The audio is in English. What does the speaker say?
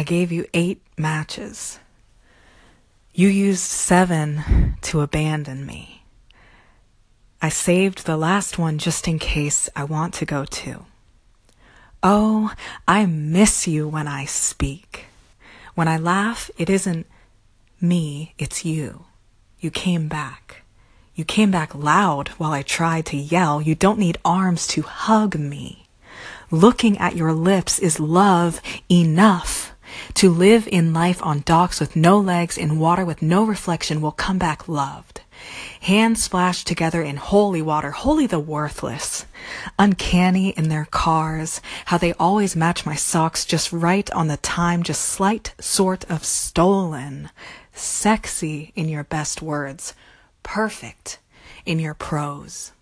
I gave you eight matches. You used seven to abandon me. I saved the last one just in case I want to go too. Oh, I miss you when I speak. When I laugh, it isn't me, it's you. You came back. You came back loud while I tried to yell. You don't need arms to hug me. Looking at your lips is love enough. To live in life on docks with no legs in water with no reflection will come back loved. Hands splashed together in holy water, holy the worthless. Uncanny in their cars, how they always match my socks just right on the time, just slight sort of stolen. Sexy in your best words, perfect in your prose.